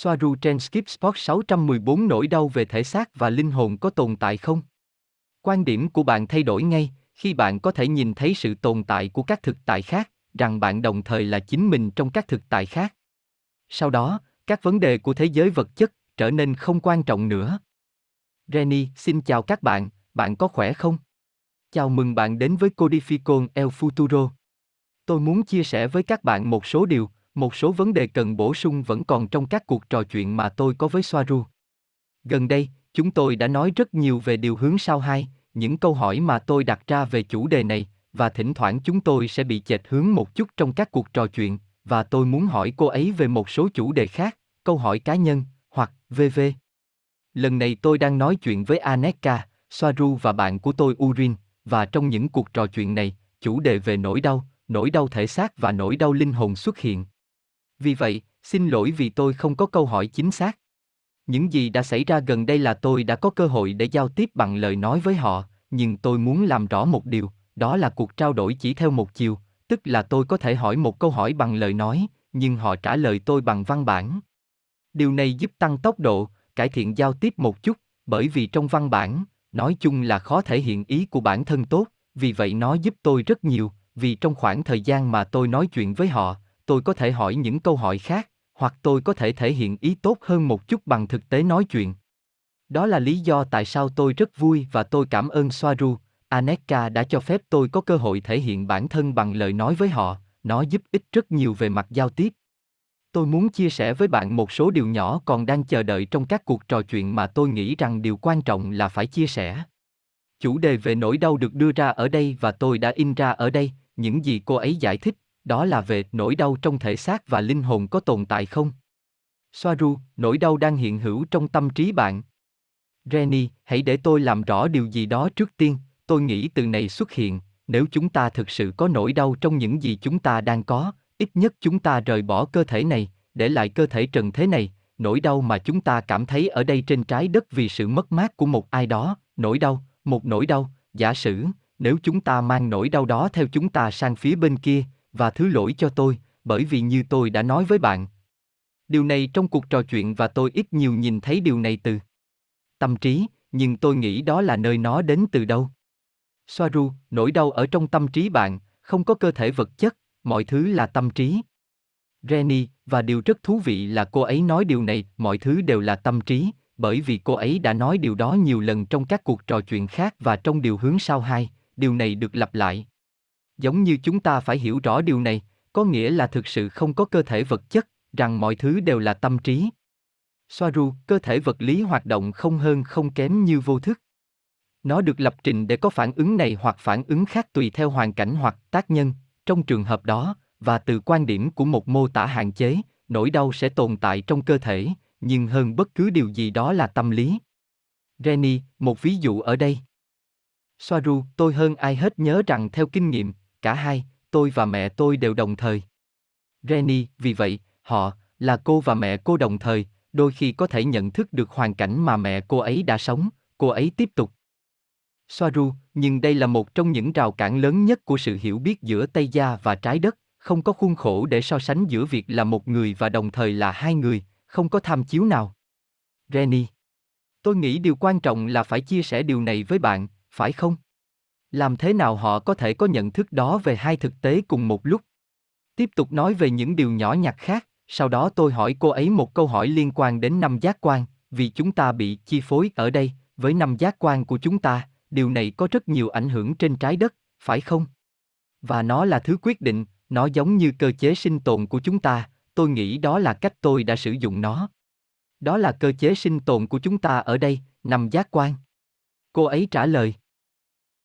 Soaru trên Skip Sport 614 nỗi đau về thể xác và linh hồn có tồn tại không? Quan điểm của bạn thay đổi ngay khi bạn có thể nhìn thấy sự tồn tại của các thực tại khác, rằng bạn đồng thời là chính mình trong các thực tại khác. Sau đó, các vấn đề của thế giới vật chất trở nên không quan trọng nữa. Renny, xin chào các bạn, bạn có khỏe không? Chào mừng bạn đến với Codificon El Futuro. Tôi muốn chia sẻ với các bạn một số điều, một số vấn đề cần bổ sung vẫn còn trong các cuộc trò chuyện mà tôi có với Soaru. Gần đây, chúng tôi đã nói rất nhiều về điều hướng sao hai, những câu hỏi mà tôi đặt ra về chủ đề này, và thỉnh thoảng chúng tôi sẽ bị chệch hướng một chút trong các cuộc trò chuyện, và tôi muốn hỏi cô ấy về một số chủ đề khác, câu hỏi cá nhân, hoặc VV. Lần này tôi đang nói chuyện với Aneka, Soaru và bạn của tôi Urin, và trong những cuộc trò chuyện này, chủ đề về nỗi đau, nỗi đau thể xác và nỗi đau linh hồn xuất hiện. Vì vậy, xin lỗi vì tôi không có câu hỏi chính xác. Những gì đã xảy ra gần đây là tôi đã có cơ hội để giao tiếp bằng lời nói với họ, nhưng tôi muốn làm rõ một điều, đó là cuộc trao đổi chỉ theo một chiều, tức là tôi có thể hỏi một câu hỏi bằng lời nói, nhưng họ trả lời tôi bằng văn bản. Điều này giúp tăng tốc độ, cải thiện giao tiếp một chút, bởi vì trong văn bản, nói chung là khó thể hiện ý của bản thân tốt, vì vậy nó giúp tôi rất nhiều, vì trong khoảng thời gian mà tôi nói chuyện với họ, tôi có thể hỏi những câu hỏi khác, hoặc tôi có thể thể hiện ý tốt hơn một chút bằng thực tế nói chuyện. Đó là lý do tại sao tôi rất vui và tôi cảm ơn Soaru, Aneka đã cho phép tôi có cơ hội thể hiện bản thân bằng lời nói với họ, nó giúp ích rất nhiều về mặt giao tiếp. Tôi muốn chia sẻ với bạn một số điều nhỏ còn đang chờ đợi trong các cuộc trò chuyện mà tôi nghĩ rằng điều quan trọng là phải chia sẻ. Chủ đề về nỗi đau được đưa ra ở đây và tôi đã in ra ở đây, những gì cô ấy giải thích, đó là về nỗi đau trong thể xác và linh hồn có tồn tại không? Soaru, nỗi đau đang hiện hữu trong tâm trí bạn. Renny, hãy để tôi làm rõ điều gì đó trước tiên, tôi nghĩ từ này xuất hiện, nếu chúng ta thực sự có nỗi đau trong những gì chúng ta đang có, ít nhất chúng ta rời bỏ cơ thể này, để lại cơ thể trần thế này, nỗi đau mà chúng ta cảm thấy ở đây trên trái đất vì sự mất mát của một ai đó, nỗi đau, một nỗi đau, giả sử, nếu chúng ta mang nỗi đau đó theo chúng ta sang phía bên kia, và thứ lỗi cho tôi, bởi vì như tôi đã nói với bạn. Điều này trong cuộc trò chuyện và tôi ít nhiều nhìn thấy điều này từ tâm trí, nhưng tôi nghĩ đó là nơi nó đến từ đâu. Soaru, nỗi đau ở trong tâm trí bạn, không có cơ thể vật chất, mọi thứ là tâm trí. Renny, và điều rất thú vị là cô ấy nói điều này, mọi thứ đều là tâm trí, bởi vì cô ấy đã nói điều đó nhiều lần trong các cuộc trò chuyện khác và trong điều hướng sau hai, điều này được lặp lại. Giống như chúng ta phải hiểu rõ điều này, có nghĩa là thực sự không có cơ thể vật chất, rằng mọi thứ đều là tâm trí. Soaru, cơ thể vật lý hoạt động không hơn không kém như vô thức. Nó được lập trình để có phản ứng này hoặc phản ứng khác tùy theo hoàn cảnh hoặc tác nhân, trong trường hợp đó, và từ quan điểm của một mô tả hạn chế, nỗi đau sẽ tồn tại trong cơ thể, nhưng hơn bất cứ điều gì đó là tâm lý. Renny, một ví dụ ở đây. Soaru, tôi hơn ai hết nhớ rằng theo kinh nghiệm, cả hai, tôi và mẹ tôi đều đồng thời. Renny, vì vậy, họ, là cô và mẹ cô đồng thời, đôi khi có thể nhận thức được hoàn cảnh mà mẹ cô ấy đã sống, cô ấy tiếp tục. Soaru, nhưng đây là một trong những rào cản lớn nhất của sự hiểu biết giữa Tây Gia và trái đất, không có khuôn khổ để so sánh giữa việc là một người và đồng thời là hai người, không có tham chiếu nào. Renny. Tôi nghĩ điều quan trọng là phải chia sẻ điều này với bạn, phải không? Làm thế nào họ có thể có nhận thức đó về hai thực tế cùng một lúc? Tiếp tục nói về những điều nhỏ nhặt khác, sau đó tôi hỏi cô ấy một câu hỏi liên quan đến năm giác quan, vì chúng ta bị chi phối ở đây, với năm giác quan của chúng ta, điều này có rất nhiều ảnh hưởng trên trái đất, phải không? Và nó là thứ quyết định, nó giống như cơ chế sinh tồn của chúng ta, tôi nghĩ đó là cách tôi đã sử dụng nó. Đó là cơ chế sinh tồn của chúng ta ở đây, năm giác quan. Cô ấy trả lời.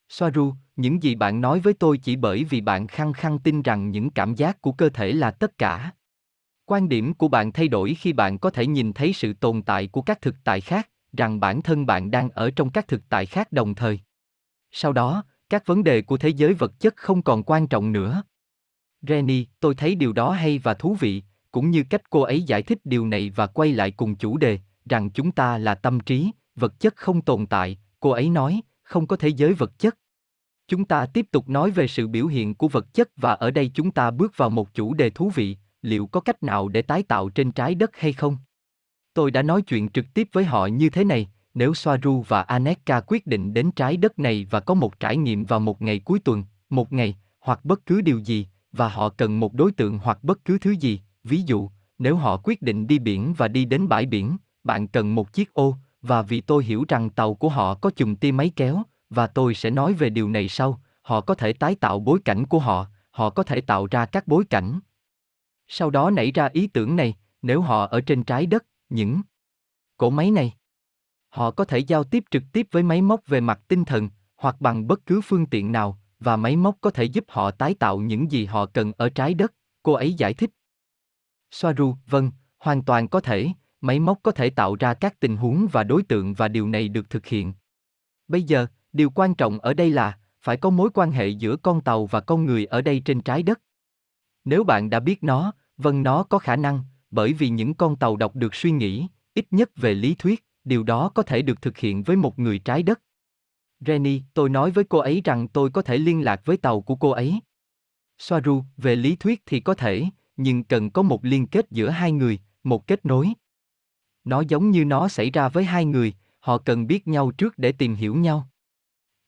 Soaru, những gì bạn nói với tôi chỉ bởi vì bạn khăng khăng tin rằng những cảm giác của cơ thể là tất cả. Quan điểm của bạn thay đổi khi bạn có thể nhìn thấy sự tồn tại của các thực tại khác, rằng bản thân bạn đang ở trong các thực tại khác đồng thời. Sau đó, các vấn đề của thế giới vật chất không còn quan trọng nữa. Renny, tôi thấy điều đó hay và thú vị, cũng như cách cô ấy giải thích điều này và quay lại cùng chủ đề, rằng chúng ta là tâm trí, vật chất không tồn tại, cô ấy nói, không có thế giới vật chất. Chúng ta tiếp tục nói về sự biểu hiện của vật chất và ở đây chúng ta bước vào một chủ đề thú vị, liệu có cách nào để tái tạo trên trái đất hay không? Tôi đã nói chuyện trực tiếp với họ như thế này, nếu Soaru và Aneka quyết định đến trái đất này và có một trải nghiệm vào một ngày cuối tuần, một ngày, hoặc bất cứ điều gì, và họ cần một đối tượng hoặc bất cứ thứ gì, ví dụ, nếu họ quyết định đi biển và đi đến bãi biển, bạn cần một chiếc ô, và vì tôi hiểu rằng tàu của họ có chùm tia máy kéo, và tôi sẽ nói về điều này sau, họ có thể tái tạo bối cảnh của họ, họ có thể tạo ra các bối cảnh. Sau đó nảy ra ý tưởng này, nếu họ ở trên trái đất, những cỗ máy này, họ có thể giao tiếp trực tiếp với máy móc về mặt tinh thần, hoặc bằng bất cứ phương tiện nào, và máy móc có thể giúp họ tái tạo những gì họ cần ở trái đất, cô ấy giải thích. Soaru, vâng, hoàn toàn có thể, máy móc có thể tạo ra các tình huống và đối tượng và điều này được thực hiện. Bây giờ, điều quan trọng ở đây là, phải có mối quan hệ giữa con tàu và con người ở đây trên trái đất. Nếu bạn đã biết nó, vâng nó có khả năng, bởi vì những con tàu đọc được suy nghĩ, ít nhất về lý thuyết, điều đó có thể được thực hiện với một người trái đất. Renny, tôi nói với cô ấy rằng tôi có thể liên lạc với tàu của cô ấy. Soaru, về lý thuyết thì có thể, nhưng cần có một liên kết giữa hai người, một kết nối. Nó giống như nó xảy ra với hai người, họ cần biết nhau trước để tìm hiểu nhau.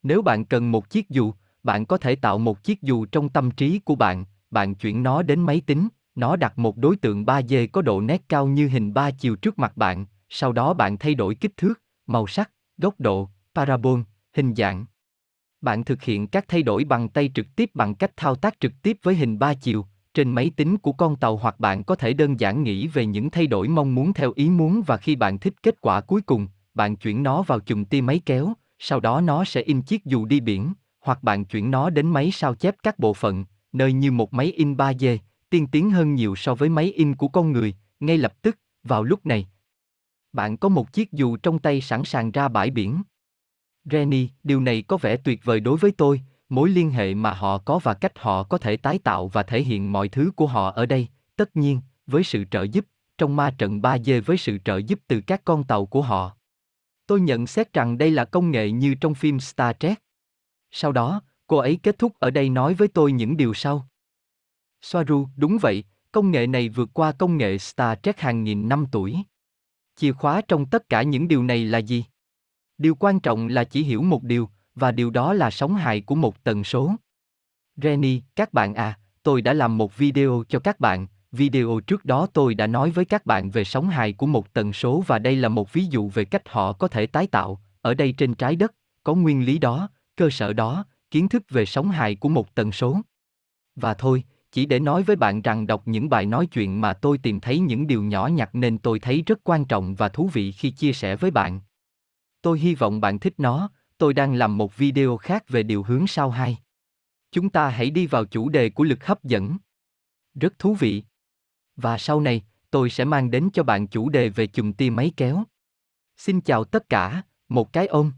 Nếu bạn cần một chiếc dù, bạn có thể tạo một chiếc dù trong tâm trí của bạn, bạn chuyển nó đến máy tính, nó đặt một đối tượng 3D có độ nét cao như hình ba chiều trước mặt bạn, sau đó bạn thay đổi kích thước, màu sắc, góc độ, parabol, hình dạng. Bạn thực hiện các thay đổi bằng tay trực tiếp bằng cách thao tác trực tiếp với hình ba chiều trên máy tính của con tàu hoặc bạn có thể đơn giản nghĩ về những thay đổi mong muốn theo ý muốn và khi bạn thích kết quả cuối cùng, bạn chuyển nó vào chùm tia máy kéo, sau đó nó sẽ in chiếc dù đi biển, hoặc bạn chuyển nó đến máy sao chép các bộ phận, nơi như một máy in 3D, tiên tiến hơn nhiều so với máy in của con người, ngay lập tức, vào lúc này. Bạn có một chiếc dù trong tay sẵn sàng ra bãi biển. Renny, điều này có vẻ tuyệt vời đối với tôi, mối liên hệ mà họ có và cách họ có thể tái tạo và thể hiện mọi thứ của họ ở đây, tất nhiên, với sự trợ giúp, trong ma trận 3D với sự trợ giúp từ các con tàu của họ. Tôi nhận xét rằng đây là công nghệ như trong phim Star Trek. Sau đó, cô ấy kết thúc ở đây nói với tôi những điều sau. Soaru, đúng vậy, công nghệ này vượt qua công nghệ Star Trek hàng nghìn năm tuổi. Chìa khóa trong tất cả những điều này là gì? Điều quan trọng là chỉ hiểu một điều, và điều đó là sóng hài của một tần số. Renny, các bạn à, tôi đã làm một video cho các bạn, video trước đó tôi đã nói với các bạn về sóng hài của một tần số và đây là một ví dụ về cách họ có thể tái tạo, ở đây trên trái đất, có nguyên lý đó, cơ sở đó, kiến thức về sóng hài của một tần số. Và thôi, chỉ để nói với bạn rằng đọc những bài nói chuyện mà tôi tìm thấy những điều nhỏ nhặt nên tôi thấy rất quan trọng và thú vị khi chia sẻ với bạn. Tôi hy vọng bạn thích nó, tôi đang làm một video khác về điều hướng sau hai. Chúng ta hãy đi vào chủ đề của lực hấp dẫn. Rất thú vị. Và sau này, tôi sẽ mang đến cho bạn chủ đề về chùm tia máy kéo. Xin chào tất cả, một cái ôm.